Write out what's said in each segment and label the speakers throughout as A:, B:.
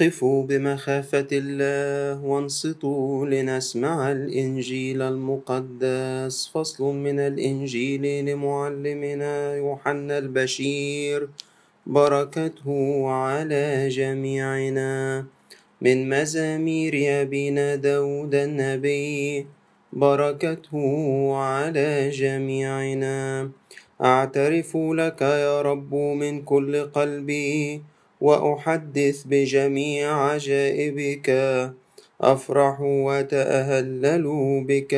A: قفوا بمخافة الله وانصتوا لنسمع الإنجيل المقدس. فصل من الإنجيل لمعلمنا يوحنا البشير. بركته على جميعنا. من مزامير أبينا داود النبي. بركته على جميعنا. أعترف لك يا رب من كل قلبي. وأحدث بجميع عجائبك. أفرح وأتأهلل بك.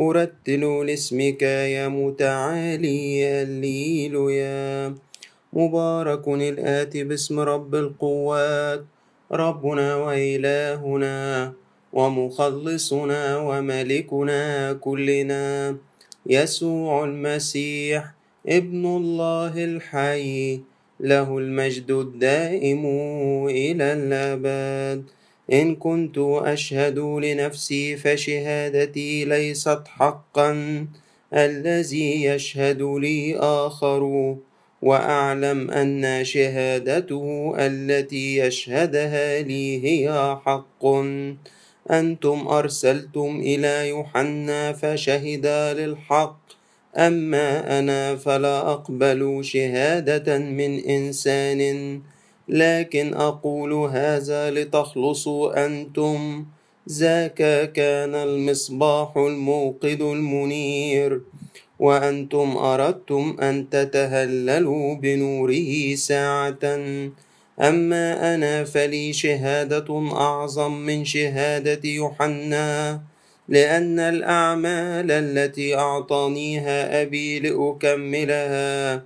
A: أرتل لاسمك يا متعالي الليلويا مبارك الآتي باسم رب القوات. ربنا وإلهنا ومخلصنا وملكنا كلنا. يسوع المسيح ابن الله الحي. له المجد الدائم إلى الأبد. إن كنت أشهد لنفسي فشهادتي ليست حقا الذي يشهد لي آخر. وأعلم أن شهادته التي يشهدها لي هي حق. أنتم أرسلتم إلى يوحنا فشهد للحق. أما أنا فلا أقبل شهادة من إنسان. لكن أقول هذا لتخلصوا أنتم. ذاك كان المصباح الموقد المنير. وأنتم أردتم أن تتهللوا بنوره ساعة. أما أنا فلي شهادة أعظم من شهادة يوحنا لأن الأعمال التي أعطانيها أبي لأكملها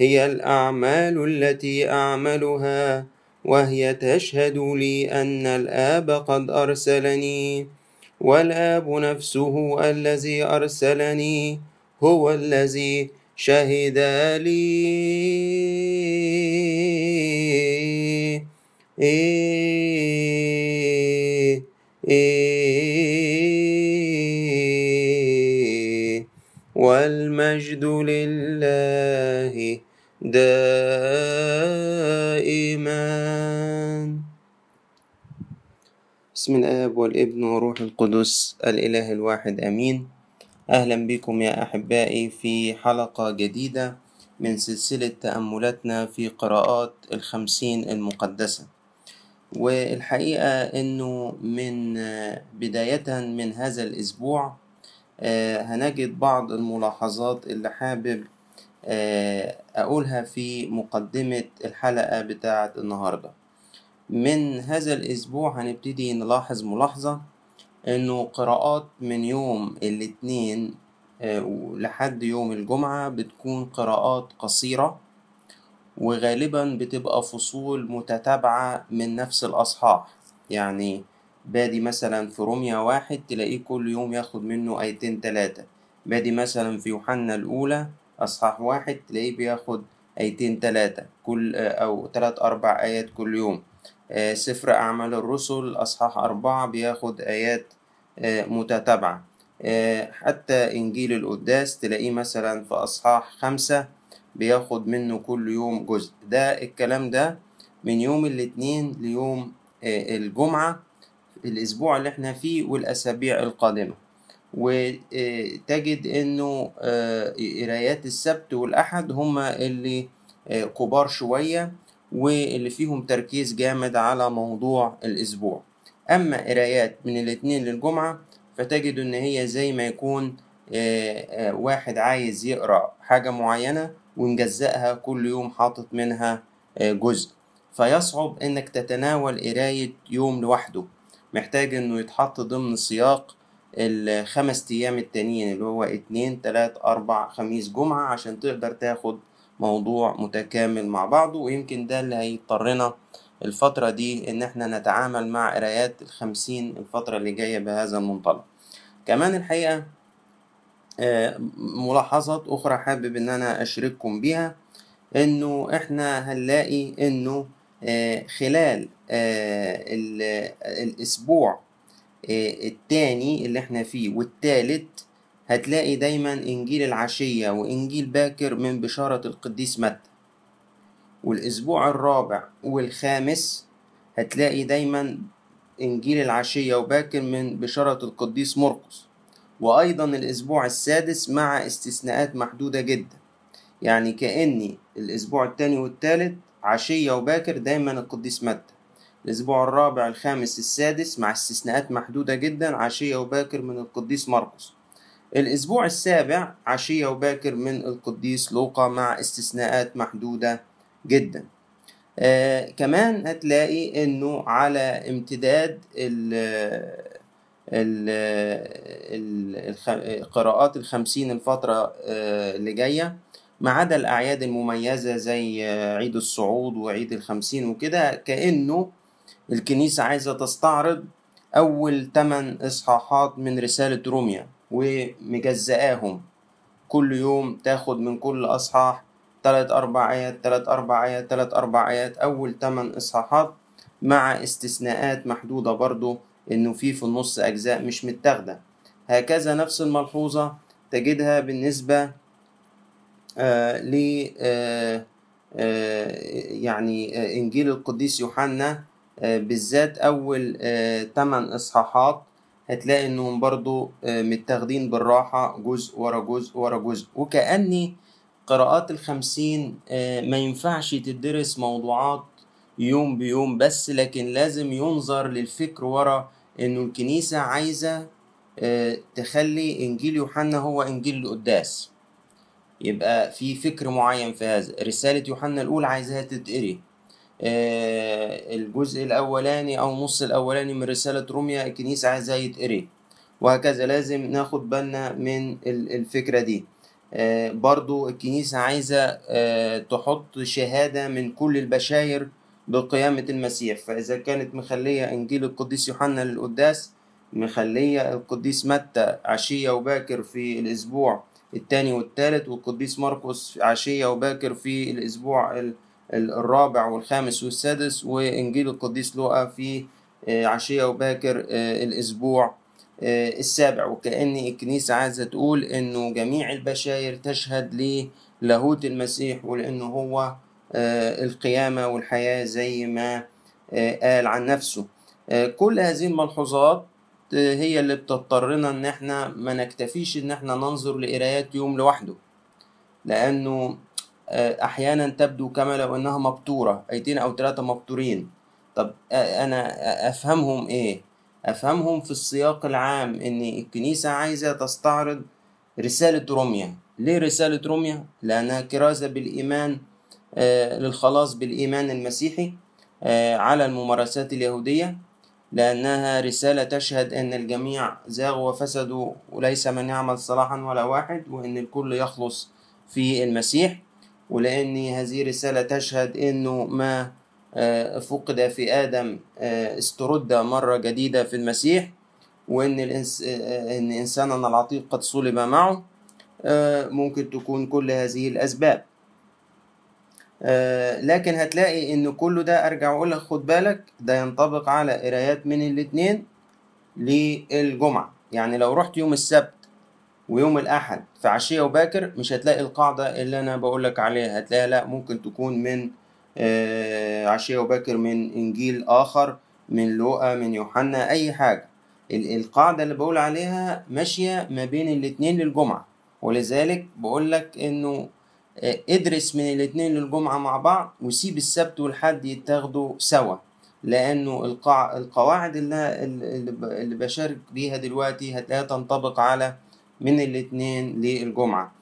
A: هي الأعمال التي أعملها وهي تشهد لي أن الآب قد أرسلني والآب نفسه الذي أرسلني هو الذي شهد لي. إيه إيه والمجد لله دائما. بسم الآب والابن وروح القدس الإله الواحد آمين. أهلا بكم يا أحبائي في حلقة جديدة من سلسلة تأملاتنا في قراءات الخمسين المقدسة. والحقيقة إنه من بداية من هذا الأسبوع هنجد بعض الملاحظات اللي حابب أقولها في مقدمة الحلقة بتاعة النهاردة. من هذا الأسبوع هنبتدي نلاحظ ملاحظة إنه قراءات من يوم الاثنين لحد يوم الجمعة بتكون قراءات قصيرة وغالبا بتبقى فصول متتابعة من نفس الأصحاح. يعني بادي مثلا في روميا واحد تلاقيه كل يوم ياخد منه آيتين تلاتة. بادي مثلا في يوحنا الأولى أصحاح واحد تلاقيه بياخد آيتين تلاتة كل أو تلات أربع آيات كل يوم. سفر أعمال الرسل أصحاح أربعة بياخد آيات متتابعة. حتى إنجيل القداس تلاقيه مثلا في أصحاح خمسة بياخد منه كل يوم جزء. ده الكلام ده من يوم الاثنين ليوم الجمعة الأسبوع اللي إحنا فيه والأسابيع القادمة. وتجد إنه قرايات السبت والأحد هما اللي كبار شوية واللي فيهم تركيز جامد على موضوع الأسبوع. أما قرايات من الاثنين للجمعة فتجد إن هي زي ما يكون واحد عايز يقرأ حاجة معينة ومجزأها كل يوم حاطط منها جزء. فيصعب إنك تتناول قراية يوم لوحده. محتاج إنه يتحط ضمن سياق الخمس أيام التانيين اللي هو اتنين تلات أربع خميس جمعة عشان تقدر تاخد موضوع متكامل مع بعضه. ويمكن ده اللي هيضطرنا الفترة دي إن إحنا نتعامل مع قرايات الخمسين الفترة اللي جاية بهذا المنطلق. كمان الحقيقة ملاحظات أخرى حابب إن أنا أشارككم بيها إنه إحنا هنلاقي إنه خلال الأسبوع التاني اللي إحنا فيه والتالت هتلاقي دايما إنجيل العشية وإنجيل باكر من بشارة القديس متى والأسبوع الرابع والخامس هتلاقي دايما إنجيل العشية وباكر من بشارة القديس مرقس. وأيضا الأسبوع السادس مع استثناءات محدودة جدا. يعني كأني الأسبوع الثاني والثالث عشية وباكر دايما القديس متى الأسبوع الرابع الخامس السادس مع استثناءات محدودة جدا عشية وباكر من القديس مرقس. الأسبوع السابع عشية وباكر من القديس لوقا مع استثناءات محدودة جدا. آه كمان هتلاقي إنه على امتداد ال ال ال قراءات الخمسين الفترة آه اللي جاية ما عدا الأعياد المميزة زي عيد الصعود وعيد الخمسين وكده كأنه الكنيسة عايزة تستعرض أول تمن إصحاحات من رسالة روميا ومجزئاهم. كل يوم تاخد من كل أصحاح تلات أربع آيات تلات أربع آيات تلات أربع آيات أول تمن إصحاحات مع استثناءات محدودة برضو إنه في في النص أجزاء مش متاخدة. هكذا نفس الملحوظة تجدها بالنسبة ل آه آه يعني آه إنجيل القديس يوحنا آه بالذات أول آه 8 إصحاحات هتلاقي إنهم برضو آه متاخدين بالراحة جزء ورا جزء ورا جزء. وكأني قراءات الخمسين آه ما ينفعش تدرس موضوعات يوم بيوم بس لكن لازم ينظر للفكر ورا إنه الكنيسة عايزة آه تخلي إنجيل يوحنا هو إنجيل القداس. يبقى في فكر معين في هذا. رسالة يوحنا الأولى عايزاها تتقري. آه الجزء الأولاني أو نص الأولاني من رسالة روميا الكنيسة عايزاه يتقري. وهكذا لازم ناخد بالنا من الفكرة دي. آه برضو الكنيسة عايزة آه تحط شهادة من كل البشاير بقيامة المسيح. فإذا كانت مخلية إنجيل القديس يوحنا للقداس مخلية القديس متى عشية وباكر في الأسبوع الثاني والثالث والقديس مرقس عشية وباكر في الأسبوع الرابع والخامس والسادس وإنجيل القديس لوقا في عشية وباكر الأسبوع السابع. وكأن الكنيسة عايزة تقول إنه جميع البشاير تشهد للاهوت المسيح ولأنه هو القيامة والحياة زي ما قال عن نفسه. كل هذه الملحوظات هي اللي بتضطرنا إن إحنا ما نكتفيش إن إحنا ننظر لقرايات يوم لوحده. لأنه أحيانا تبدو كما لو إنها مبتورة ايتين أو ثلاثة مبتورين. طب أنا أفهمهم إيه؟ أفهمهم في السياق العام إن الكنيسة عايزة تستعرض رسالة روميا. ليه رسالة روميا؟ لأنها كرازة بالإيمان للخلاص بالإيمان المسيحي على الممارسات اليهودية. لأنها رسالة تشهد أن الجميع زاغوا وفسدوا وليس من يعمل صلاحا ولا واحد وأن الكل يخلص في المسيح ولأن هذه رسالة تشهد أنه ما فقد في آدم استرد مرة جديدة في المسيح وأن. أن إنساننا العتيق قد صلب معه ممكن تكون كل هذه الأسباب آه لكن هتلاقي إن كل ده أرجع وأقول لك خد بالك ده ينطبق على قرايات من الاتنين للجمعة. يعني لو رحت يوم السبت ويوم الأحد في عشية وباكر مش هتلاقي القاعدة اللي أنا بقول لك عليها. هتلاقيها لأ ممكن تكون من آه عشية وباكر من إنجيل آخر من لوقا من يوحنا أي حاجة. القاعدة اللي بقول عليها ماشية ما بين الاتنين للجمعة. ولذلك بقول لك إنه ادرس من الاثنين للجمعة مع بعض وسيب السبت والحد يتاخدوا سوا لأنه القاع... القواعد اللي, اللي بشارك بيها دلوقتي هتلاقيها تنطبق على من الاثنين للجمعة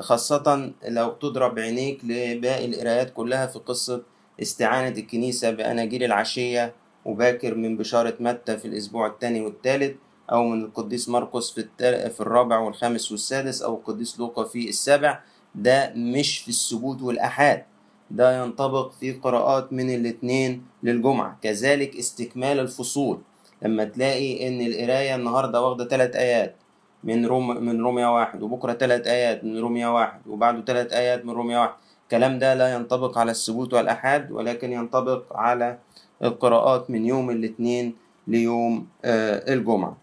A: خاصة لو تضرب عينيك لباقي القرايات كلها في قصة استعانة الكنيسة بأناجيل العشية وباكر من بشارة متى في الأسبوع الثاني والثالث أو من القديس مرقس في. في الرابع والخامس والسادس أو القديس لوقا في السابع ده مش في السبوت والأحاد ده ينطبق في قراءات من الاتنين للجمعة كذلك استكمال الفصول. لما تلاقي إن القراية النهاردة واخدة تلات آيات من روم من روميا واحد وبكرة تلات آيات من روميا واحد وبعده تلات آيات من روميا واحد الكلام ده لا ينطبق على السبوت والأحاد ولكن ينطبق على القراءات من يوم الاثنين ليوم آه الجمعة.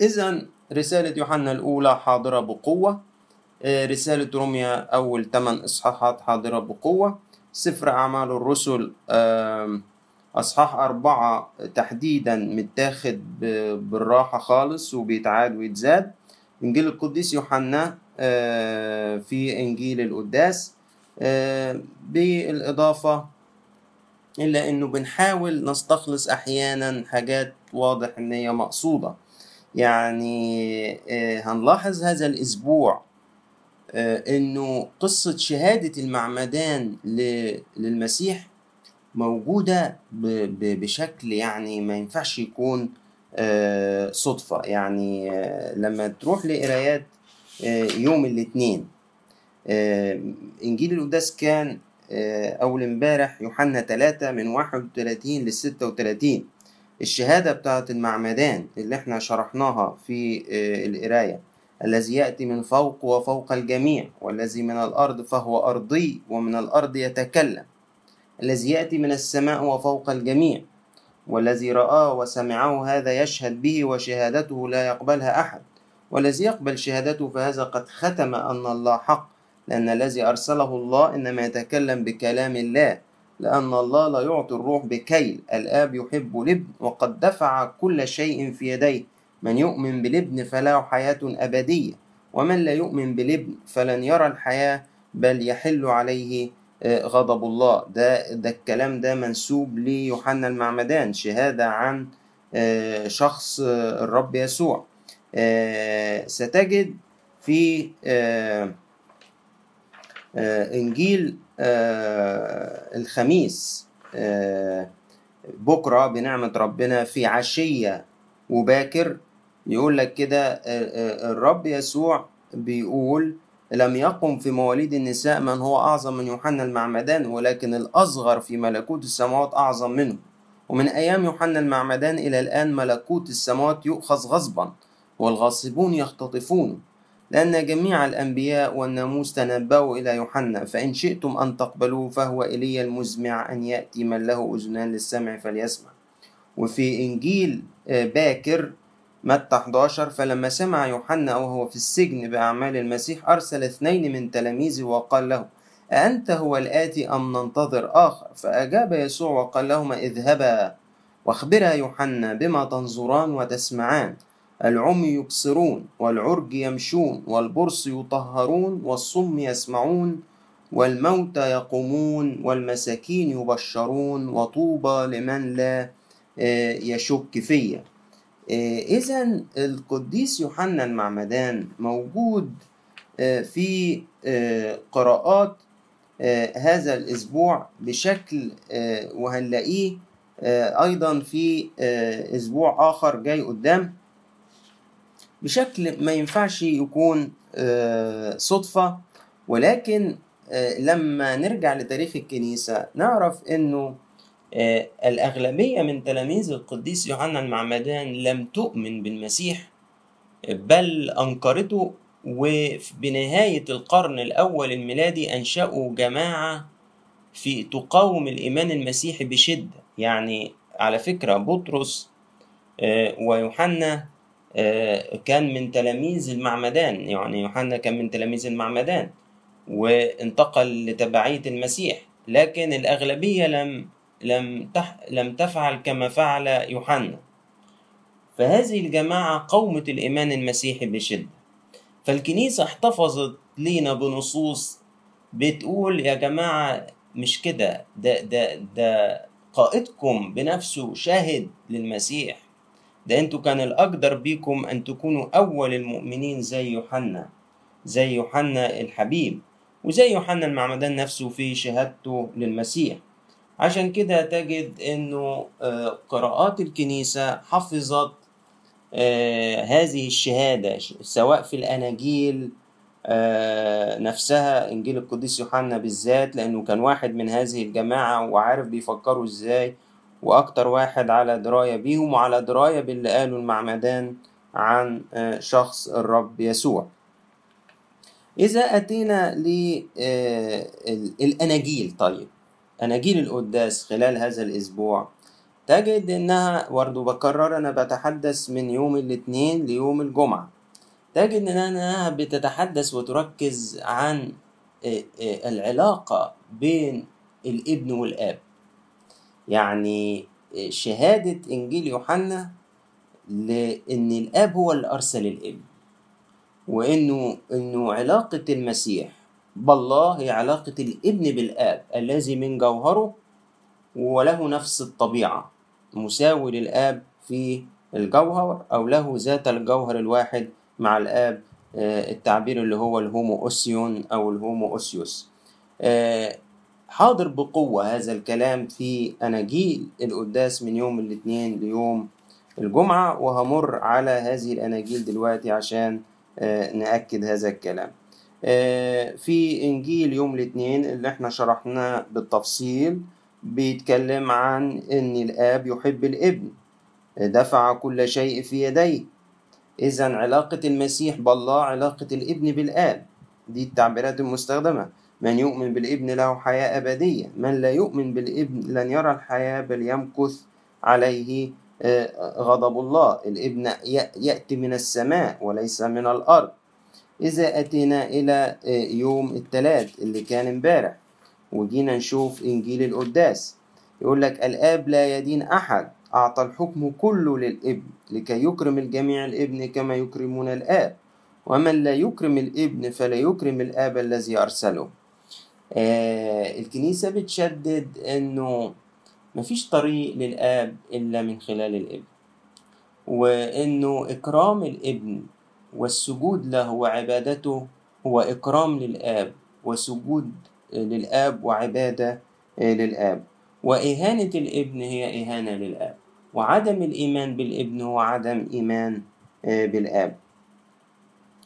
A: إذا رسالة يوحنا الأولى حاضرة بقوة. رسالة روميا أول 8 إصحاحات حاضرة بقوة. سفر أعمال الرسل أصحاح أربعة تحديدا متاخد بالراحة خالص وبيتعاد ويتزاد. إنجيل القديس يوحنا في إنجيل القداس. بالإضافة إلا إنه بنحاول نستخلص أحيانا حاجات واضح إن هي مقصودة. يعني هنلاحظ هذا الأسبوع إنه قصة شهادة المعمدان للمسيح موجودة بشكل يعني ما ينفعش يكون صدفة. يعني لما تروح لقرايات يوم الاثنين إنجيل القداس كان أول امبارح يوحنا 3 من 31 ل 36 الشهادة بتاعت المعمدان اللي إحنا شرحناها في القراية. الذي يأتي من فوق وفوق الجميع والذي من الأرض فهو أرضي ومن الأرض يتكلم. الذي يأتي من السماء وفوق الجميع والذي رآه وسمعه هذا يشهد به وشهادته لا يقبلها أحد. والذي يقبل شهادته فهذا قد ختم أن الله حق لأن الذي أرسله الله إنما يتكلم بكلام الله لأن الله لا يعطي الروح بكيل. الآب يحب الإبن وقد دفع كل شيء في يديه. من يؤمن بالابن فله حياة أبدية ومن لا يؤمن بالابن فلن يرى الحياة بل يحل عليه غضب الله. ده ده الكلام ده منسوب ليوحنا المعمدان شهادة عن شخص الرب يسوع. ستجد في إنجيل الخميس بكرة بنعمة ربنا في عشية وباكر يقول لك كده الرب يسوع بيقول لم يقم في مواليد النساء من هو أعظم من يوحنا المعمدان ولكن الأصغر في ملكوت السماوات أعظم منه. ومن أيام يوحنا المعمدان إلى الآن ملكوت السماوات يؤخذ غصبا والغاصبون يختطفونه لأن جميع الأنبياء والناموس تنبأوا إلى يوحنا فإن شئتم أن تقبلوه فهو إلي المزمع أن يأتي من له أذنان للسمع فليسمع. وفي إنجيل باكر متى 11 فلما سمع يوحنا وهو في السجن بأعمال المسيح أرسل اثنين من تلاميذه وقال له أأنت هو الآتي أم ننتظر آخر؟ فأجاب يسوع وقال لهما اذهبا واخبرا يوحنا بما تنظران وتسمعان. العمي يبصرون والعرج يمشون والبرص يطهرون والصم يسمعون والموتى يقومون والمساكين يبشرون وطوبى لمن لا يشك فيا. إذا القديس يوحنا المعمدان موجود في قراءات هذا الأسبوع بشكل وهنلاقيه أيضا في أسبوع آخر جاي قدام. بشكل ما ينفعش يكون صدفة ولكن لما نرجع لتاريخ الكنيسة نعرف إنه الأغلبية من تلاميذ القديس يوحنا المعمدان لم تؤمن بالمسيح بل أنكرته وبنهاية القرن الأول الميلادي أنشأوا جماعة في تقاوم الإيمان المسيحي بشدة. يعني على فكرة بطرس ويوحنا كان من تلاميذ المعمدان. يعني يوحنا كان من تلاميذ المعمدان وانتقل لتبعية المسيح. لكن الأغلبية لم لم تح لم تفعل كما فعل يوحنا. فهذه الجماعة قومت الإيمان المسيحي بشدة. فالكنيسة احتفظت لينا بنصوص بتقول يا جماعة مش كده ده ده ده قائدكم بنفسه شاهد للمسيح. ده أنتوا كان الأقدر بيكم أن تكونوا أول المؤمنين زي يوحنا زي يوحنا الحبيب وزي يوحنا المعمدان نفسه في شهادته للمسيح. عشان كده تجد إنه قراءات الكنيسة حفظت هذه الشهادة سواء في الأناجيل نفسها إنجيل القديس يوحنا بالذات لأنه كان واحد من هذه الجماعة وعارف بيفكروا إزاي وأكتر واحد على دراية بيهم وعلى دراية باللي قاله المعمدان عن شخص الرب يسوع. إذا أتينا للأناجيل طيب. أناجيل القداس خلال هذا الأسبوع. تجد إنها برضه بكرر أنا بتحدث من يوم الاثنين ليوم الجمعة. تجد إنها بتتحدث وتركز عن العلاقة بين الابن والآب. يعني شهادة إنجيل يوحنا لأن الآب هو اللي أرسل الابن وإنه إنه علاقة المسيح. بالله هي علاقة الابن بالآب الذي من جوهره وله نفس الطبيعة مساوي للآب في الجوهر أو له ذات الجوهر الواحد مع الآب آه، التعبير اللي هو الهومو أوسيون أو الهومو أوسيوس. آه، حاضر بقوة هذا الكلام في أناجيل القداس من يوم الاثنين ليوم الجمعة وهمر على هذه الأناجيل دلوقتي عشان آه، نأكد هذا الكلام. في إنجيل يوم الاثنين اللي إحنا شرحناه بالتفصيل بيتكلم عن إن الآب يحب الابن دفع كل شيء في يديه. إذا علاقة المسيح بالله علاقة الابن بالآب دي التعبيرات المستخدمة. من يؤمن بالابن له حياة أبدية من لا يؤمن بالابن لن يرى الحياة بل يمكث عليه آه، غضب الله. الابن يأتي من السماء وليس من الأرض. إذا أتينا إلى آه، يوم الثلاث اللي كان امبارح وجينا نشوف إنجيل القداس. يقول لك الآب لا يدين أحد أعطى الحكم كله للإبن لكي يكرم الجميع الإبن كما يكرمون الآب. ومن لا يكرم الإبن فلا يكرم الآب الذي أرسله. آه الكنيسة بتشدد إنه مفيش طريق للآب إلا من خلال الإبن. وإنه إكرام الإبن والسجود له وعبادته هو إكرام للآب وسجود للآب وعبادة للآب. وإهانة الإبن هي إهانة للآب. وعدم الإيمان بالإبن هو عدم إيمان آه، بالآب.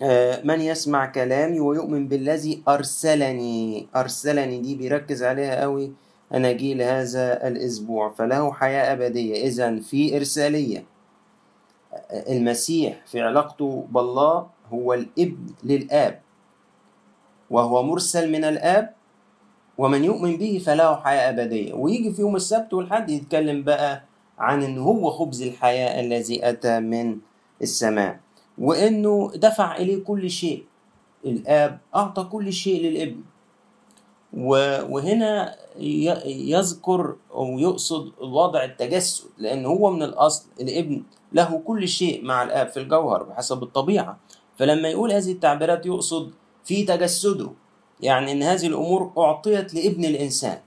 A: آه، من يسمع كلامي ويؤمن بالذي أرسلني أرسلني دي بيركز عليها قوي. أناجيل هذا الأسبوع فله حياة أبدية. إذا في إرسالية. المسيح في علاقته بالله هو الابن للآب. وهو مرسل من الآب ومن يؤمن به فله حياة أبدية. ويجي في يوم السبت والحد يتكلم بقى عن إن هو خبز الحياة الذي أتى من السماء. وإنه دفع إليه كل شيء. الآب أعطى كل شيء للابن. وهنا يذكر أو يقصد وضع التجسد لأن هو من الأصل الابن له كل شيء مع الآب في الجوهر بحسب الطبيعة. فلما يقول هذه التعبيرات يقصد في تجسده يعني إن هذه الأمور أعطيت لابن الإنسان.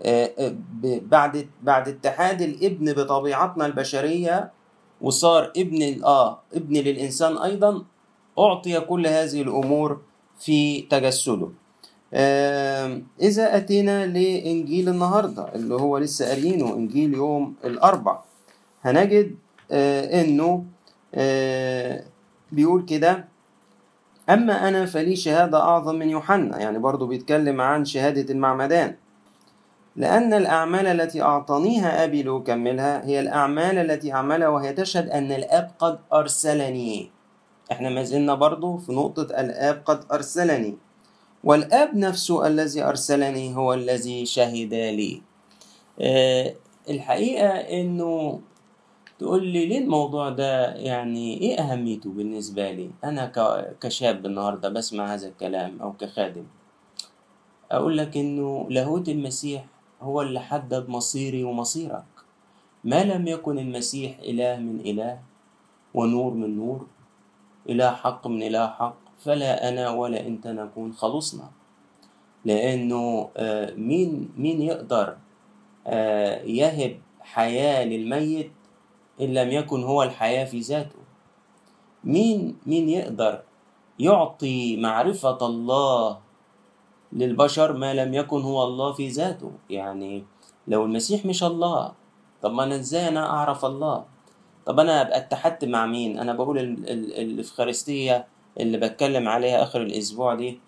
A: آه، آه، بعد بعد اتحاد الابن بطبيعتنا البشرية وصار ابن آه ابن للإنسان أيضا أعطي كل هذه الأمور في تجسده. إذا أتينا لإنجيل النهاردة اللي هو لسه قاريينه إنجيل يوم الأربع. هنجد آه إنه آه بيقول كده أما أنا فلي شهادة أعظم من يوحنا. يعني برضو بيتكلم عن شهادة المعمدان. لأن الأعمال التي أعطانيها أبي لأكملها هي الأعمال التي أعملها وهي تشهد أن الآب قد أرسلني. إحنا ما زلنا برضو في نقطة الآب قد أرسلني. والآب نفسه الذي أرسلني هو الذي شهد لي. أه الحقيقة إنه تقول لي ليه الموضوع ده؟ يعني إيه أهميته بالنسبة لي؟ أنا كشاب النهاردة بسمع هذا الكلام أو كخادم. أقول لك إنه لاهوت المسيح هو اللي حدد مصيري ومصيرك. ما لم يكن المسيح إله من إله ونور من نور إله حق من إله حق فلا أنا ولا أنت نكون خلصنا. لأنه آه، مين مين يقدر آه، يهب حياة للميت إن لم يكن هو الحياة في ذاته؟ مين مين يقدر يعطي معرفة الله للبشر ما لم يكن هو الله في ذاته؟ يعني لو المسيح مش الله طب ما أنا إزاي أنا أعرف الله؟ طب أنا أبقى اتحدت مع مين؟ أنا بقول الإفخارستية اللي بتكلم عليها آخر الأسبوع دي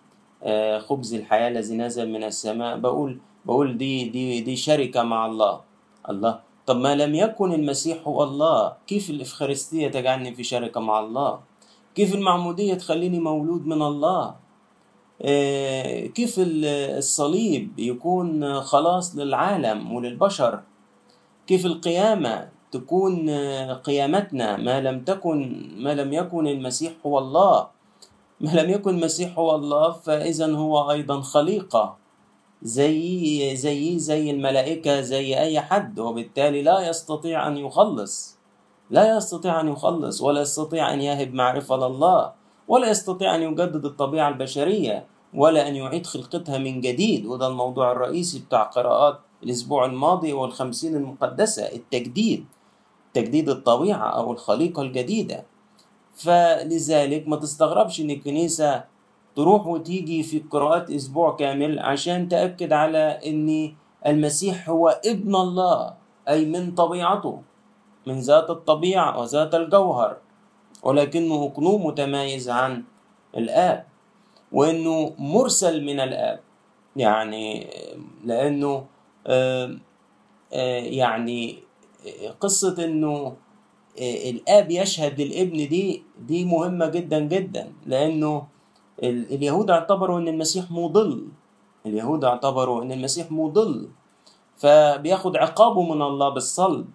A: آه، خبز الحياة الذي نزل من السماء. بقول بقول دي دي دي شركة مع الله. الله. طب ما لم يكن المسيح هو الله كيف الإفخارستية تجعلني في شركة مع الله؟ كيف المعمودية تخليني مولود من الله؟ آه، كيف الصليب يكون خلاص للعالم وللبشر؟ كيف القيامة تكون قيامتنا ما لم تكن ما لم يكن المسيح هو الله؟ ما لم يكن المسيح هو الله فإذا هو أيضا خليقة. زي زي زي الملائكة زي أي حد وبالتالي لا يستطيع أن يخلص. لا يستطيع أن يخلص ولا يستطيع أن يهب معرفة لله ولا يستطيع أن يجدد الطبيعة البشرية ولا أن يعيد خلقتها من جديد. وده الموضوع الرئيسي بتاع قراءات الأسبوع الماضي والخمسين المقدسة التجديد تجديد الطبيعة أو الخليقة الجديدة. فلذلك ما تستغربش إن الكنيسة تروح وتيجي في قراءات أسبوع كامل عشان تأكد على إن المسيح هو ابن الله أي من طبيعته من ذات الطبيعة وذات الجوهر ولكنه أقنوم متميز عن الآب وإنه مرسل من الآب يعني لأنه يعني قصة إنه الآب يشهد للابن دي دي مهمة جدا جدا لأنه اليهود اعتبروا إن المسيح مضل. اليهود اعتبروا إن المسيح مضل. فبياخد عقابه من الله بالصلب.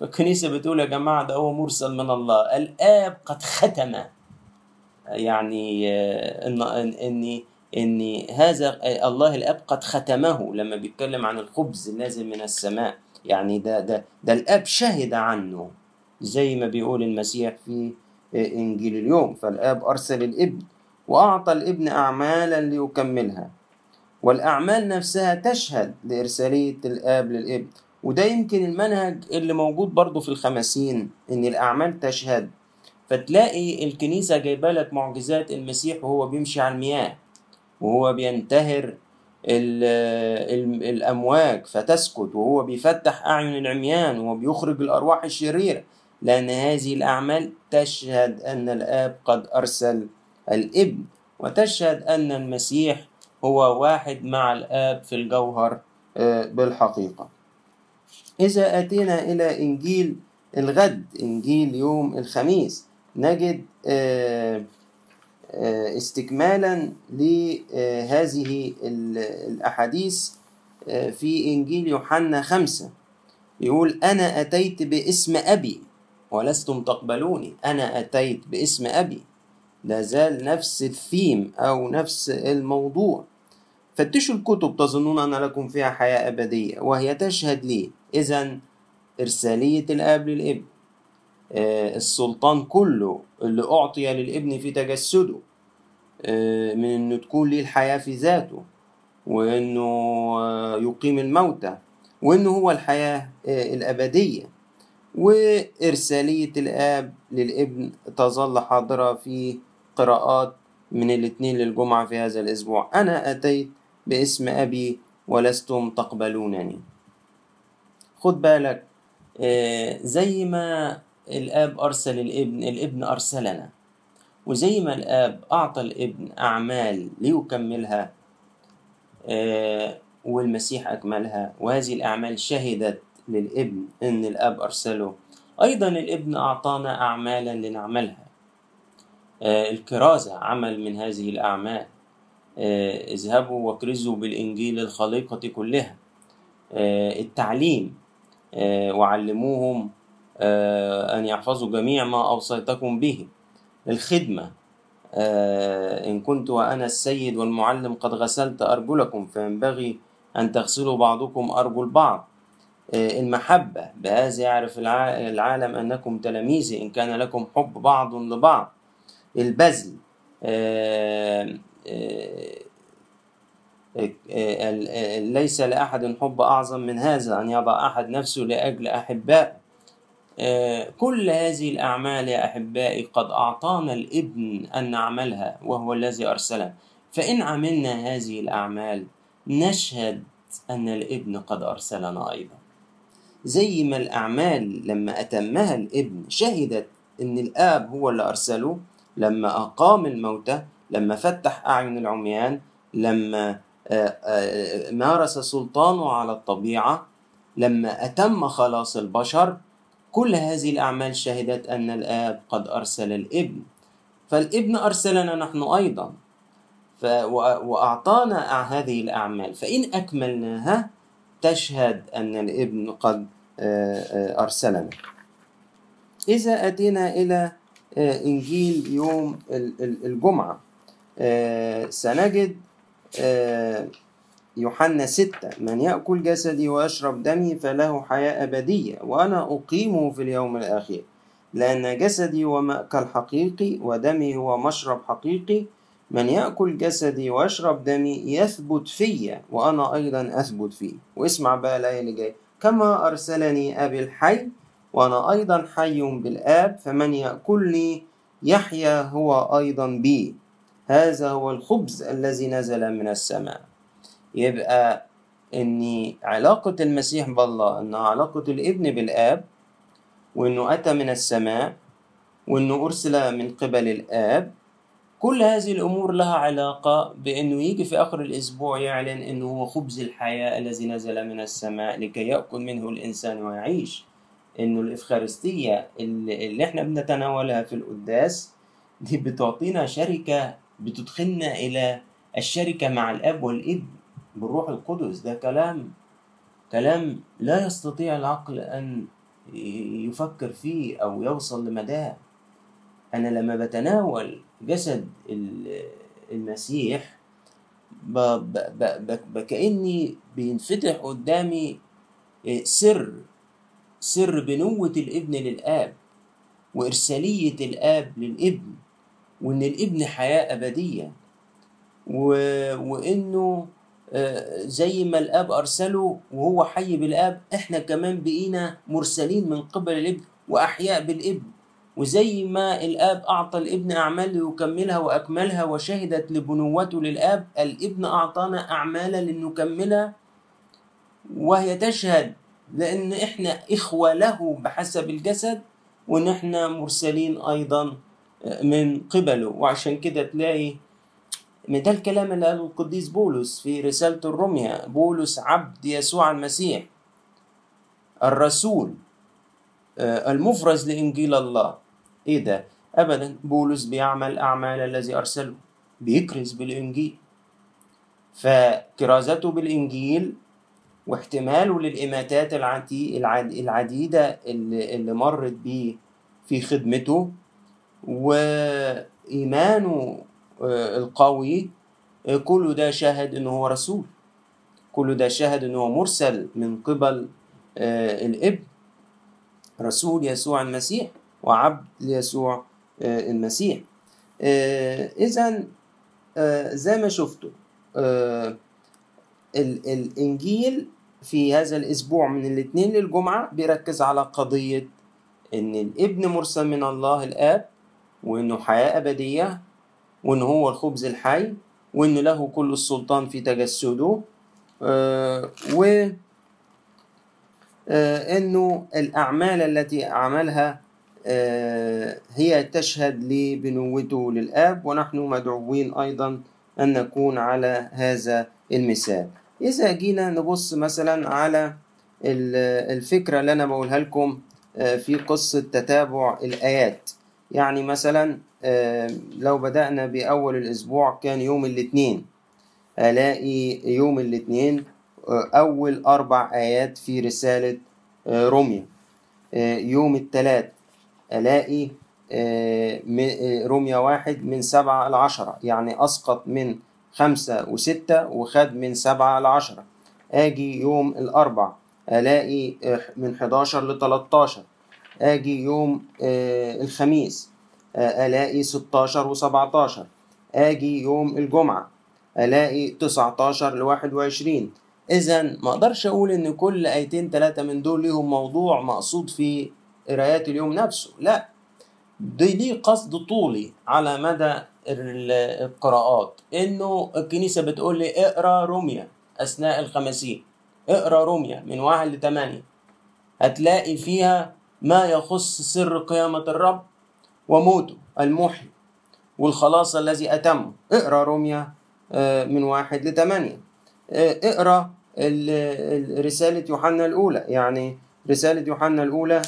A: فالكنيسة بتقول يا جماعة ده هو مرسل من الله. الآب قد ختم. يعني إن إن إن هذا الله الآب قد ختمه. لما بيتكلم عن الخبز النازل من السماء. يعني ده ده ده الآب شهد عنه. زي ما بيقول المسيح في إنجيل اليوم فالآب أرسل الإبن وأعطى الإبن أعمالا ليكملها والأعمال نفسها تشهد لإرسالية الآب للإبن وده يمكن المنهج اللي موجود برضه في الخمسين إن الأعمال تشهد. فتلاقي الكنيسة جايبة لك معجزات المسيح وهو بيمشي على المياه وهو بينتهر الأمواج فتسكت وهو بيفتح أعين العميان وهو بيخرج الأرواح الشريرة. لأن هذه الأعمال تشهد أن الآب قد أرسل الإبن وتشهد أن المسيح هو واحد مع الآب في الجوهر بالحقيقة. إذا أتينا إلى إنجيل الغد إنجيل يوم الخميس نجد استكمالا لهذه الأحاديث في إنجيل يوحنا خمسة. يقول أنا أتيت باسم أبي ولستم تقبلوني. أنا أتيت باسم أبي. لا زال نفس الثيم أو نفس الموضوع. فتشوا الكتب تظنون أن لكم فيها حياة أبدية وهي تشهد لي. إذا إرسالية الآب للإبن. السلطان كله اللي أعطي للإبن في تجسده. من إنه تكون ليه الحياة في ذاته وإنه يقيم الموتى وإنه هو الحياة الأبدية. وإرسالية الآب للابن تظل حاضرة في قراءات من الاثنين للجمعة في هذا الأسبوع. أنا أتيت باسم أبي ولستم تقبلونني. خد بالك زي ما الآب أرسل الابن الابن أرسلنا وزي ما الآب أعطى الابن أعمال ليكملها والمسيح أكملها وهذه الأعمال شهدت للابن إن الآب أرسله. أيضا الابن أعطانا أعمالا لنعملها. الكرازة عمل من هذه الأعمال. اذهبوا واكرزوا بالإنجيل الخليقة كلها. التعليم. وعلموهم أن يحفظوا جميع ما أوصيتكم به. الخدمة. إن كنت وأنا السيد والمعلم قد غسلت أرجلكم فينبغي أن تغسلوا بعضكم أرجل بعض. المحبة. بهذا يعرف العالم أنكم تلاميذي إن كان لكم حب بعض لبعض. البذل ليس لأحد حب أعظم من هذا أن يضع أحد نفسه لأجل أحبائه. كل هذه الأعمال يا أحبائي قد أعطانا الإبن أن نعملها وهو الذي أرسله فإن عملنا هذه الأعمال نشهد أن الإبن قد أرسلنا أيضا. زي ما الأعمال لما أتمها الابن شهدت أن الآب هو اللي أرسله لما أقام الموتى لما فتح أعين العميان لما مارس سلطانه على الطبيعة لما أتم خلاص البشر كل هذه الأعمال شهدت أن الآب قد أرسل الابن. فالابن أرسلنا نحن أيضا. ف... وأعطانا هذه الأعمال. فإن أكملناها تشهد أن الابن قد أرسلنا. إذا أتينا إلى إنجيل يوم الجمعة. سنجد يوحنا ستة. من يأكل جسدي ويشرب دمي فله حياة أبدية وأنا أقيمه في اليوم الأخير. لأن جسدي هو مأكل حقيقي ودمي هو مشرب حقيقي. من يأكل جسدي ويشرب دمي يثبت فيا وأنا أيضا أثبت فيه واسمع بقى الآية اللي جاية. كما أرسلني أبي الحي وأنا أيضا حي بالآب فمن يأكلني يحيا هو أيضا بي. هذا هو الخبز الذي نزل من السماء. يبقى ان علاقة المسيح بالله ان علاقة الابن بالآب وإنه أتى من السماء وإنه أرسل من قبل الآب كل هذه الأمور لها علاقة بأنه يجي في آخر الأسبوع يعلن أنه هو خبز الحياة الذي نزل من السماء لكي يأكل منه الإنسان ويعيش. انه الإفخارستية اللي إحنا بنتناولها في القداس دي بتعطينا شركة بتدخلنا إلى الشركة مع الأب والابن بالروح القدس. ده كلام كلام لا يستطيع العقل أن يفكر فيه أو يوصل لمداه. أنا لما بتناول جسد المسيح ب ب ب ب كأني بينفتح قدامي سر سر بنوة الابن للآب وإرسالية الآب للابن وإن الابن حياة أبدية. و... وإنه زي ما الآب أرسله وهو حي بالآب إحنا كمان بقينا مرسلين من قبل الابن وأحياء بالابن. وزي ما الآب أعطى الابن اعمال ليكملها وأكملها وشهدت لبنوته للآب الابن أعطانا أعمالا لنكملها وهي تشهد لأن إحنا إخوة له بحسب الجسد وان إحنا مرسلين أيضا من قبله. وعشان كده تلاقي ده الكلام اللي قاله القديس بولس في رسالة الرمية بولس عبد يسوع المسيح الرسول المفرز لإنجيل الله. إيه ده؟ أبدا بولس بيعمل أعمال الذي أرسله بيكرز بالإنجيل. فكرازته بالإنجيل واحتماله للإماتات العديدة اللي, اللي مرت بيه في خدمته وإيمانه القوي كل ده شاهد انه هو رسول. كل ده شاهد انه هو مرسل من قبل الإبن رسول يسوع المسيح. وعبد ليسوع المسيح. إذا زي ما شفتوا الإنجيل في هذا الأسبوع من الاثنين للجمعة بيركز على قضية إن الابن مرسل من الله الآب وإنه حياة أبدية وإن هو الخبز الحي وإن له كل السلطان في تجسده آه و آه إنه الأعمال التي عملها آه هي تشهد لبنوته للآب ونحن مدعوين أيضا أن نكون على هذا المثال. إذا جينا نبص مثلا على الفكرة اللي أنا بقولها لكم في قصة تتابع الآيات. يعني مثلا لو بدأنا بأول الأسبوع كان يوم الاثنين. ألاقي يوم الاثنين أول أربع آيات في رسالة روميا يوم الثلاث ألاقي روميا واحد من سبعة لعشرة يعني أسقط من خمسة وستة وخد من سبعة لعشرة آجي يوم الأربع ألاقي من 11 ل 13 آجي يوم الخميس ألاقي 16 و17 أجي يوم الجمعة ألاقي 19 ل 21 إذا ما أقدرش أقول إن كل آيتين ثلاثة من دول ليهم موضوع مقصود في قرايات اليوم نفسه، لا دي ليه قصد طولي على مدى القراءات؟ إنه الكنيسة بتقول لي اقرأ روميا أثناء الخمسين اقرأ روميا من واحد لثمانية هتلاقي فيها ما يخص سر قيامة الرب وموته المحيي والخلاص الذي أتمه اقرأ روميا من واحد لثمانية اقرأ رسالة يوحنا الأولى. يعني رسالة يوحنا الأولى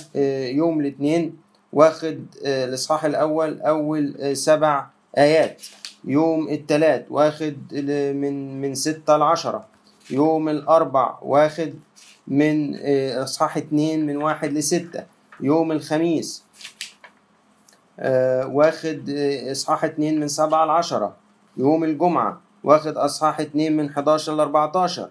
A: يوم الاثنين واخد الإصحاح الأول أول سبع آيات. يوم الثلاث واخد من من ستة لعشرة. يوم الأربع واخد من إصحاح اتنين من واحد لستة. يوم الخميس آه واخد إصحاح اتنين من سبعة لعشرة. يوم الجمعة واخد أصحاح اتنين من 11 ل 14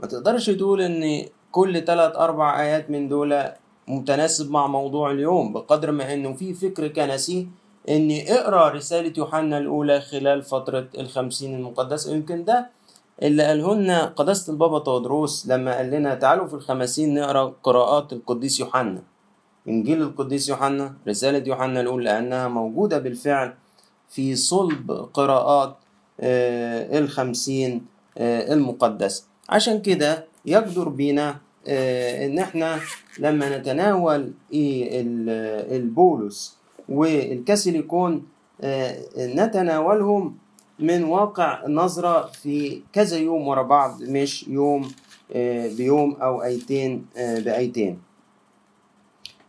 A: ما تقدرش تقول إن كل تلات أربع آيات من دول متناسب مع موضوع اليوم بقدر ما إنه في فكر كنسي إني اقرأ رسالة يوحنا الأولى خلال فترة الخمسين المقدسة. يمكن ده اللي قاله لنا قداسة البابا تودروس لما قال لنا تعالوا في الخمسين نقرأ قراءات القديس يوحنا. إنجيل القديس يوحنا رسالة يوحنا الأولى لأنها موجودة بالفعل في صلب قراءات آه، الخمسين آه، المقدسة. عشان كده يقدر بينا آه، إن إحنا لما نتناول ال- البولس والكاسيليكون آه، نتناولهم من واقع نظرة في كذا يوم ورا بعض مش يوم آه، بيوم أو أيتين بأيتين.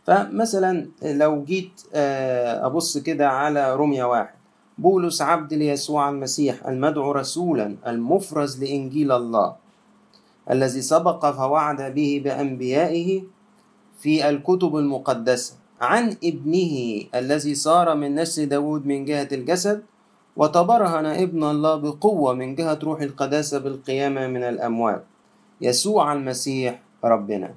A: فمثلا لو جيت أبص كده على روميا واحد بولس عبد ليسوع المسيح المدعو رسولا المفرز لإنجيل الله الذي سبق فوعد به بأنبيائه في الكتب المقدسة. عن ابنه الذي صار من نسل داود من جهة الجسد وتبرهن ابن الله بقوة من جهة روح القداسة بالقيامة من الأموات. يسوع المسيح ربنا.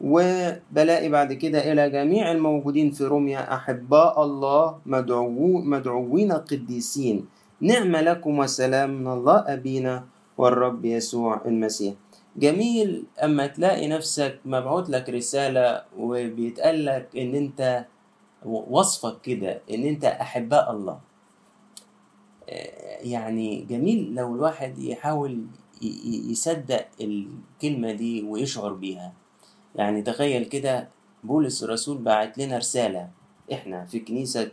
A: وبلاقي بعد كده إلى جميع الموجودين في روميا أحباء الله مدعو مدعوين قديسين. نعم لكم وسلام من الله أبينا والرب يسوع المسيح. جميل. أما تلاقي نفسك مبعوت لك رسالة وبيتقال لك إن أنت وصفك كده إن أنت أحباء الله. يعني جميل لو الواحد يحاول يصدق الكلمة دي ويشعر بيها. يعني تخيل كده بولس الرسول بعت لنا رسالة. إحنا في كنيسة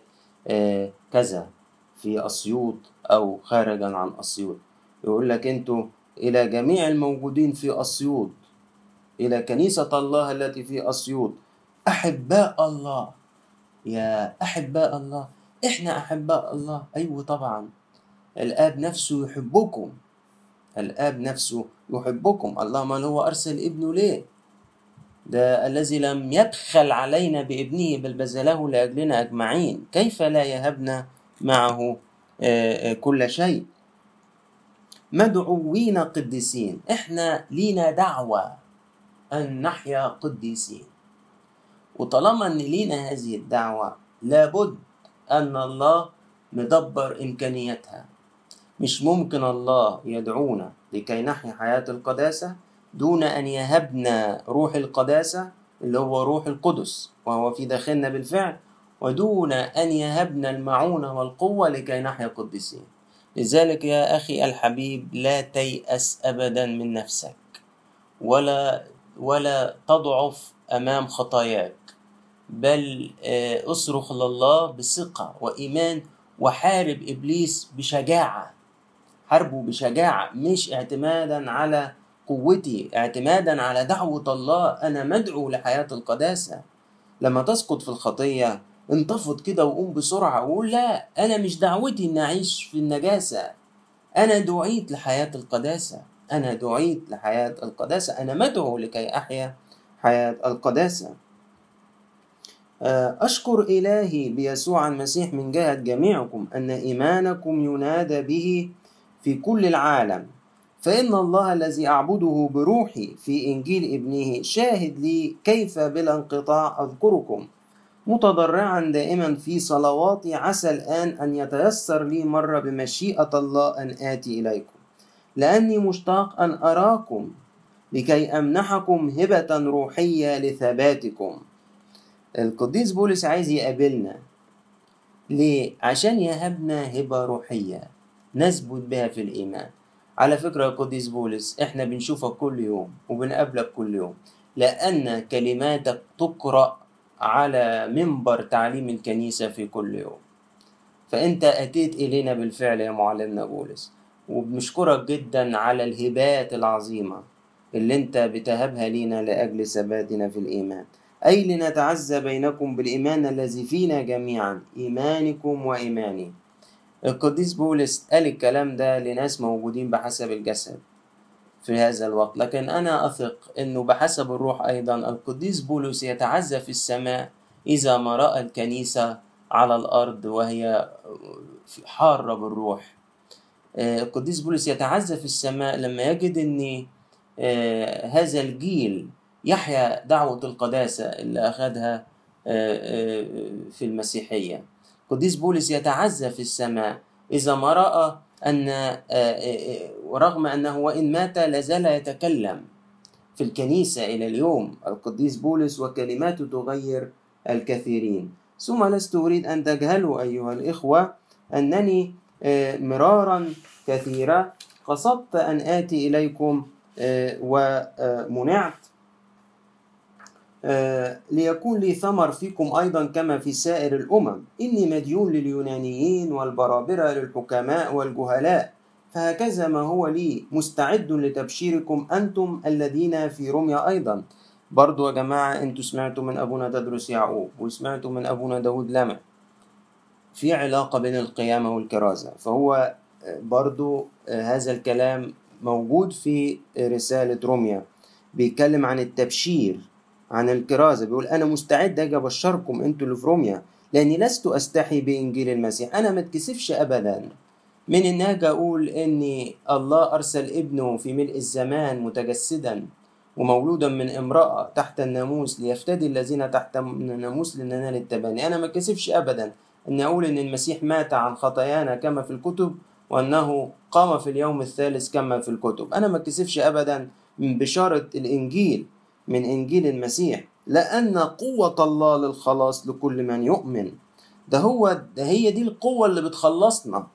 A: آه، كذا في أسيوط أو خارجا عن أسيوط. يقول لك أنتوا إلى جميع الموجودين في أسيوط إلى كنيسة الله التي في أسيوط أحباء الله. يا أحباء الله. إحنا أحباء الله. أيوة طبعا. الآب نفسه يحبكم. الآب نفسه يحبكم. الله ما هو أرسل ابنه ليه؟ ده الذي لم يبخل علينا بابنه بل بذله لأجلنا أجمعين. كيف لا يهبنا معه آه، آه، كل شيء؟ مدعوين قديسين. إحنا لينا دعوة أن نحيا قديسين. وطالما أن لينا هذه الدعوة لابد أن الله مدبر إمكانياتها مش ممكن الله يدعونا لكي نحيا حياة القداسة دون أن يهبنا روح القداسة اللي هو روح القدس وهو في داخلنا بالفعل ودون أن يهبنا المعونة والقوة لكي نحيا قديسين. لذلك يا أخي الحبيب لا تيأس أبدا من نفسك ولا ولا تضعف أمام خطاياك بل آه، أصرخ لله بثقة وإيمان وحارب إبليس بشجاعة حاربه بشجاعة مش اعتمادا على قوتي اعتمادا على دعوة الله. أنا مدعو لحياة القداسة. لما تسقط في الخطية انتفض كده وقوم بسرعة وقول لا أنا مش دعوتي إن أعيش في النجاسة. أنا دعيت لحياة القداسة. أنا دعيت لحياة القداسة. أنا مدعو لكي أحيا حياة القداسة. آه، أشكر إلهي بيسوع المسيح من جهة جميعكم أن إيمانكم ينادى به في كل العالم. فإن الله الذي أعبده بروحي في إنجيل ابنه شاهد لي كيف بلا انقطاع أذكركم. متضرعا دائما في صلواتي عسى الآن أن يتيسر لي مرة بمشيئة الله أن آتي إليكم. لأني مشتاق أن أراكم لكي أمنحكم هبة روحية لثباتكم. القديس بولس عايز يقابلنا ليه؟ عشان يهبنا هبة روحية نثبت بها في الإيمان. على فكرة يا قديس بولس إحنا بنشوفك كل يوم وبنقابلك كل يوم. لأن كلماتك تقرأ على منبر تعليم الكنيسة في كل يوم. فأنت أتيت إلينا بالفعل يا معلمنا بولس وبنشكرك جدا على الهبات العظيمة اللي أنت بتهبها لينا لأجل ثباتنا في الإيمان. أي لنتعزى بينكم بالإيمان الذي فينا جميعا إيمانكم وإيماني. القديس بولس قال الكلام ده لناس موجودين بحسب الجسد. في هذا الوقت. لكن أنا أثق أنه بحسب الروح أيضا القديس بولس يتعزى في السماء إذا ما رأى الكنيسة على الأرض وهي حارة بالروح. آه، القديس بولس يتعزى في السماء لما يجد إن آه، هذا الجيل يحيا دعوة القداسة اللي أخذها آه، في المسيحية. قديس بولس يتعزى في السماء إذا ما رأى أن ورغم أنه وإن مات لازال يتكلم. في الكنيسة إلى اليوم القديس بولس وكلماته تغير الكثيرين. ثم لست أريد أن تجهلوا أيها الإخوة أنني آه، مرارا كثيرة قصدت أن آتي إليكم آه، ومنعت آه، ليكون لي ثمر فيكم أيضا كما في سائر الأمم. إني مديون لليونانيين والبرابرة للحكماء والجهلاء. فهكذا ما هو لي. مستعد لتبشيركم أنتم الذين في روميا أيضا. برضو يا جماعة أنتوا سمعتوا من أبونا تدرس يعقوب وسمعتوا من أبونا داود لمع في علاقة بين القيامة والكرازة. فهو برضو هذا الكلام موجود في رسالة روميا بيتكلم عن التبشير عن الكرازة. بيقول أنا مستعد أجي أبشركم أنتوا اللي في روميا لأني لست أستحي بإنجيل المسيح. أنا ما أتكسفش أبدا. من إن أجي أقول إن الله أرسل ابنه في ملء الزمان متجسدا ومولودا من امرأة تحت الناموس ليفتدي الذين تحت الناموس لننال التباني. أنا ما اتكسفش أبدا أن أقول أن المسيح مات عن خطايانا كما في الكتب وأنه قام في اليوم الثالث كما في الكتب. أنا ما اتكسفش أبدا من بشارة الإنجيل من إنجيل المسيح. لأن قوة الله للخلاص لكل من يؤمن. ده هو ده هي دي القوة اللي بتخلصنا.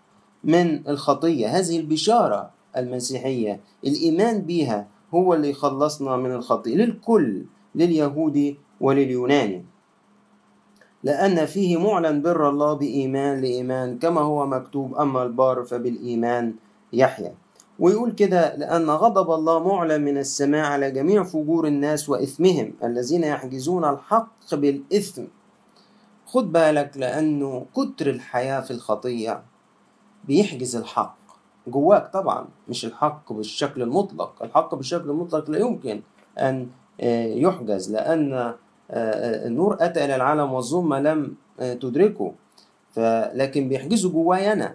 A: من الخطية. هذه البشارة المسيحية الإيمان بها هو اللي يخلصنا من الخطية للكل لليهودي ولليوناني. لأن فيه معلن بر الله بإيمان لإيمان كما هو مكتوب أما البار فبالإيمان يحيى ويقول كده لأن غضب الله معلن من السماء على جميع فجور الناس وإثمهم الذين يحجزون الحق بالإثم. خد بالك لأنه كتر الحياة في الخطية بيحجز الحق. جواك طبعا مش الحق بالشكل المطلق. الحق بالشكل المطلق لا يمكن أن آه، يحجز لأن آه، النور أتى إلى العالم والظلمة لم آه، تدركه. لكن بيحجزه جواي أنا.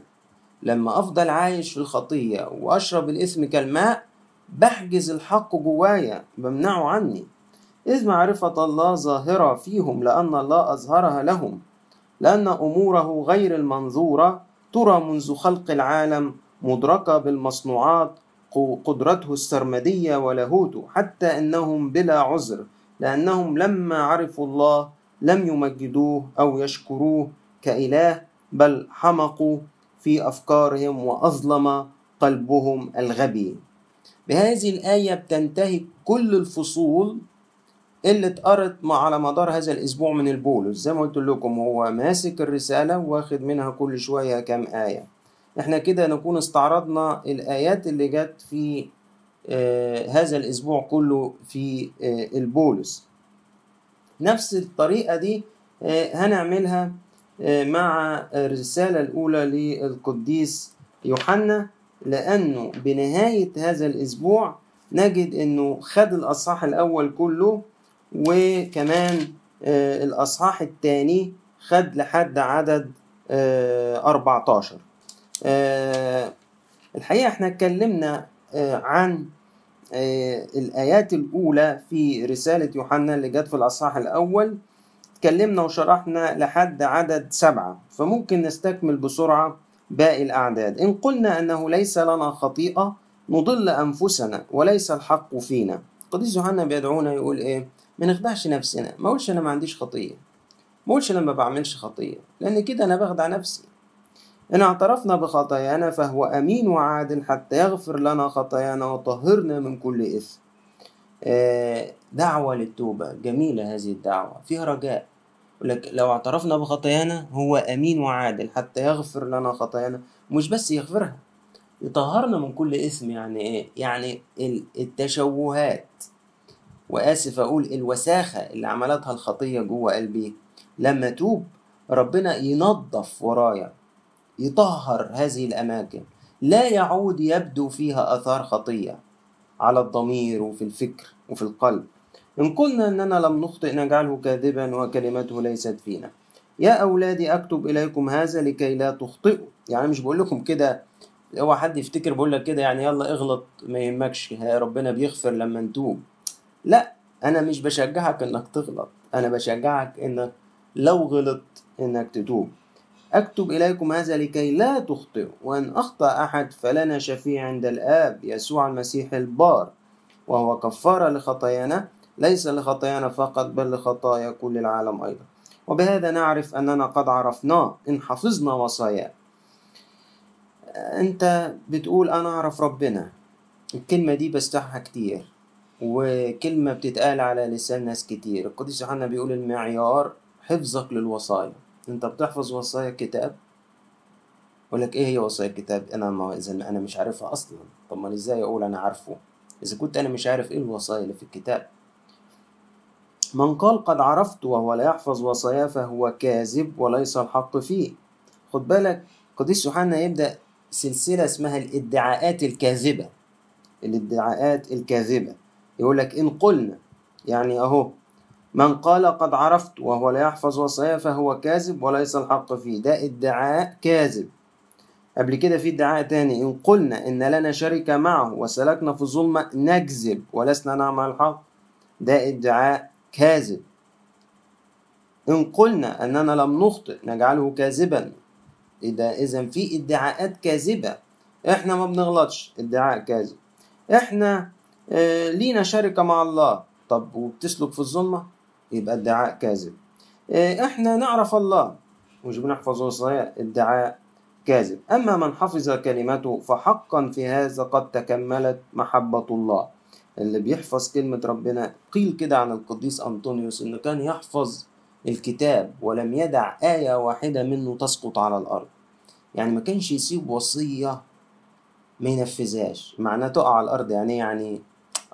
A: لما أفضل عايش في الخطية وأشرب الإثم كالماء بحجز الحق جوايا بمنعه عني. إذ معرفة الله ظاهرة فيهم لأن الله أظهرها لهم. لأن أموره غير المنظورة ترى منذ خلق العالم مدركة بالمصنوعات قدرته السرمدية ولاهوته حتى أنهم بلا عذر لأنهم لما عرفوا الله لم يمجدوه أو يشكروه كإله بل حمقوا في أفكارهم وأظلم قلبهم الغبي. بهذه الآية بتنتهي كل الفصول اللي اتقرت على مدار هذا الأسبوع من البولس زي ما قلت لكم هو ماسك الرسالة واخد منها كل شوية كام آية. إحنا كده نكون استعرضنا الآيات اللي جت في آه هذا الأسبوع كله في آه البولس. نفس الطريقة دي آه هنعملها آه مع الرسالة الأولى للقديس يوحنا. لأنه بنهاية هذا الأسبوع نجد أنه خد الأصحاح الأول كله وكمان آه الأصحاح الثاني خد لحد عدد 14 آه، آه، الحقيقة إحنا اتكلمنا عن الآيات الأولى في رسالة يوحنا اللي جت في الأصحاح الأول. اتكلمنا وشرحنا لحد عدد سبعة. فممكن نستكمل بسرعة باقي الأعداد. إن قلنا أنه ليس لنا خطيئة نضل أنفسنا وليس الحق فينا. القديس يوحنا بيدعونا يقول إيه؟ ما نخدعش نفسنا. ما أقولش أنا ما عنديش خطية. ما أقولش أنا ما بعملش خطية. لأن كده أنا بخدع نفسي. إن اعترفنا بخطايانا فهو أمين وعادل حتى يغفر لنا خطايانا وطهرنا من كل إثم. آه، دعوة للتوبة. جميلة هذه الدعوة. فيها رجاء. لو اعترفنا بخطايانا هو أمين وعادل حتى يغفر لنا خطايانا. مش بس يغفرها يطهرنا من كل إثم. يعني إيه؟ يعني التشوهات. وآسف أقول الوساخة اللي عملتها الخطية جوه قلبي. لما توب ربنا ينظف ورايا يطهر هذه الأماكن. لا يعود يبدو فيها آثار خطية على الضمير وفي الفكر وفي القلب. إن قلنا أننا لم نخطئ نجعله كاذبا وكلمته ليست فينا. يا أولادي أكتب إليكم هذا لكي لا تخطئوا. يعني مش بقول لكم كده اوعى حد يفتكر بقول لك كده يعني يلا اغلط ما يهمكش. ربنا بيغفر لما نتوب. لا أنا مش بشجعك إنك تغلط. أنا بشجعك إنك لو غلط إنك تتوب. أكتب إليكم هذا لكي لا تخطئوا. وإن أخطأ أحد فلنا شفيع عند الآب يسوع المسيح البار. وهو كفاره لخطايانا ليس لخطايانا فقط بل لخطايا كل العالم أيضا. وبهذا نعرف أننا قد عرفناه إن حفظنا وصاياه. أنت بتقول أنا أعرف ربنا. الكلمة دي بستحها كتير. وكلمة بتتقال على لسان ناس كتير. القديس يوحنا بيقول المعيار حفظك للوصايا. انت بتحفظ وصايا الكتاب لك إيه هي وصايا الكتاب؟ أنا ما اذا أنا مش عارفها أصلا. طب ما إزاي أقول أنا عارفه؟ اذا كنت أنا مش عارف إيه الوصايا اللي في الكتاب. من قال قد عرفت وهو لا يحفظ وصاياه فهو كاذب وليس الحق فيه. خد بالك قديس يوحنا يبدأ سلسلة اسمها الادعاءات الكاذبة. الادعاءات الكاذبة. يقول لك إن قلنا يعني أهو من قال قد عرفت وهو لا يحفظ وصايا فهو كاذب وليس الحق فيه. ده ادعاء كاذب. قبل كده في ادعاء تاني إن قلنا إن لنا شركة معه وسلكنا في الظلمة نكذب ولسنا نعمل الحق. ده ادعاء كاذب. إن قلنا أننا لم نخطئ نجعله كاذبا إذا إذا في ادعاءات كاذبة. إحنا ما بنغلطش ادعاء كاذب. إحنا لينا شركة مع الله. طب وبتسلك في الظلمة؟ يبقى ادعاء كاذب. آه إحنا نعرف الله. مش بنحفظ وصايا ادعاء كاذب. أما من حفظ كلمته فحقا في هذا قد تكملت محبة الله. اللي بيحفظ كلمة ربنا قيل كده عن القديس أنطونيوس إنه كان يحفظ الكتاب ولم يدع آية واحدة منه تسقط على الأرض. يعني ما كانش يسيب وصية ما ينفذهاش. معناه تقع على الأرض يعني يعني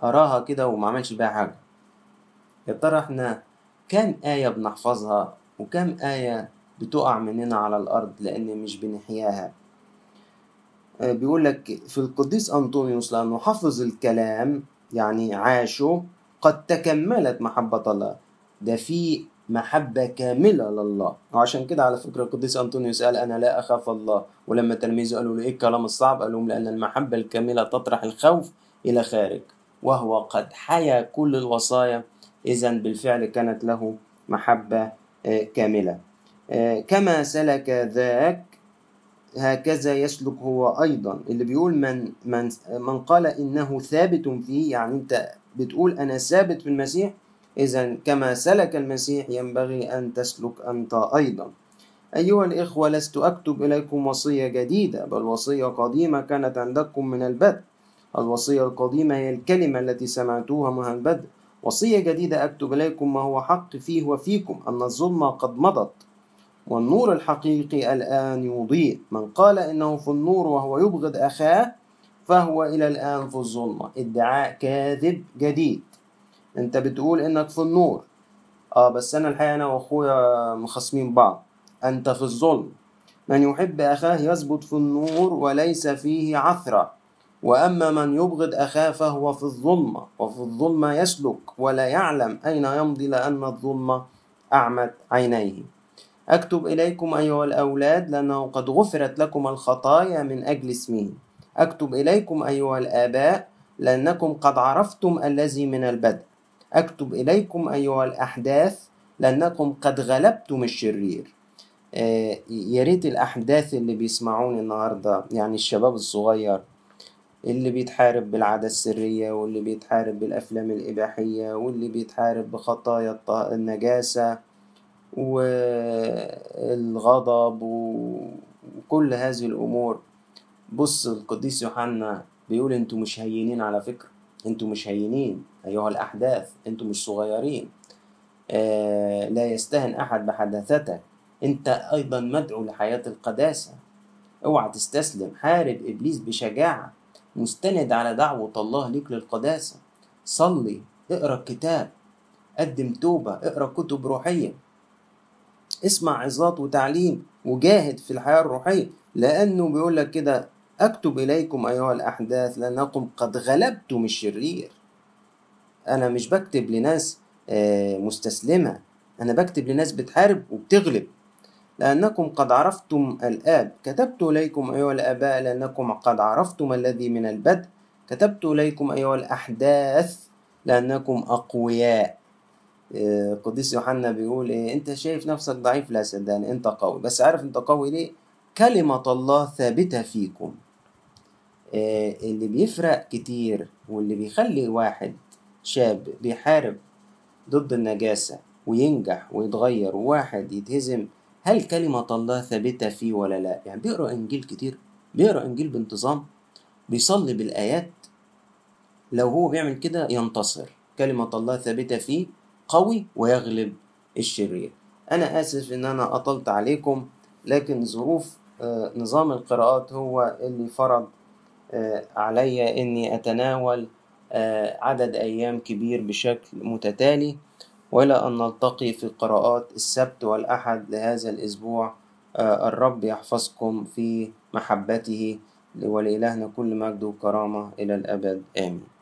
A: أراها كده وما عملش بيها حاجة. يا ترى إحنا كام آية بنحفظها وكام آية بتقع مننا على الأرض لأن مش بنحياها. بيقول لك في القديس أنطونيوس لأنه حفظ الكلام يعني عاشه قد تكملت محبة الله. ده في محبة كاملة لله. وعشان كده على فكرة القديس أنطونيوس قال أنا لا أخاف الله. ولما تلميذه قالوا له إيه الكلام الصعب؟ قال لهم لأن المحبة الكاملة تطرح الخوف إلى خارج. وهو قد حيا كل الوصايا. إذا بالفعل كانت له محبة كاملة. كما سلك ذاك هكذا يسلك هو أيضا. اللي بيقول من من من قال إنه ثابت فيه يعني أنت بتقول أنا ثابت في المسيح إذا كما سلك المسيح ينبغي أن تسلك أنت أيضا. أيها الإخوة لست أكتب إليكم وصية جديدة بل وصية قديمة كانت عندكم من البدء. الوصية القديمة هي الكلمة التي سمعتوها من البدء. وصية جديدة أكتب إليكم ما هو حق فيه وفيكم أن الظلمة قد مضت والنور الحقيقي الآن يضيء. من قال إنه في النور وهو يبغض أخاه فهو إلى الآن في الظلمة. ادعاء كاذب جديد. أنت بتقول إنك في النور. آه بس أنا الحقيقة أنا وأخويا مخصمين بعض. أنت في الظلم. من يحب أخاه يثبت في النور وليس فيه عثرة. وأما من يبغض أخاه فهو في الظلمة وفي الظلمة يسلك ولا يعلم أين يمضي لأن الظلمة أعمت عينيه. أكتب إليكم أيها الأولاد لأنه قد غفرت لكم الخطايا من أجل اسمه. أكتب إليكم أيها الآباء لأنكم قد عرفتم الذي من البدء. أكتب إليكم أيها الأحداث لأنكم قد غلبتم الشرير. آه يا ريت الأحداث اللي بيسمعوني النهاردة يعني الشباب الصغير اللي بيتحارب بالعادة السرية واللي بيتحارب بالأفلام الإباحية واللي بيتحارب بخطايا النجاسة والغضب وكل هذه الأمور. بص القديس يوحنا بيقول أنتوا مش هينين على فكرة. أنتوا مش هينين أيها الأحداث أنتوا مش صغيرين. آه لا يستهن أحد بحداثتك انت أيضا مدعو لحياة القداسة. اوعى تستسلم. حارب إبليس بشجاعة. مستند على دعوة الله ليك للقداسة. صلي اقرأ الكتاب. قدم توبة اقرأ كتب روحية. اسمع عظات وتعليم. وجاهد في الحياة الروحية. لأنه بيقول لك كده أكتب إليكم أيها الأحداث لأنكم قد غلبتم الشرير. أنا مش بكتب لناس مستسلمة. أنا بكتب لناس بتحارب وبتغلب. لأنكم قد عرفتم الآب. كتبت إليكم أيها الآباء لأنكم قد عرفتم الذي من البدء. كتبت إليكم أيها الأحداث لأنكم أقوياء. آه، قديس يوحنا بيقول إيه أنت شايف نفسك ضعيف. لا صدقني أنت قوي. بس عارف أنت قوي ليه؟ كلمة الله ثابتة فيكم. آه، اللي بيفرق كتير واللي بيخلي واحد شاب بيحارب ضد النجاسة وينجح ويتغير وواحد يتهزم هل كلمة الله ثابتة فيه ولا لا؟ يعني بيقرأ إنجيل كتير بيقرأ إنجيل بانتظام بيصلي بالآيات. لو هو بيعمل كده ينتصر. كلمة الله ثابتة فيه قوي ويغلب الشرير. أنا آسف إن أنا أطلت عليكم لكن ظروف آه، نظام القراءات هو اللي فرض آه، علي إني أتناول آه، عدد أيام كبير بشكل متتالي. وإلى أن نلتقي في قراءات السبت والأحد لهذا الأسبوع. آه، الرب يحفظكم في محبته ولإلهنا كل مجد وكرامة إلى الأبد. آمين.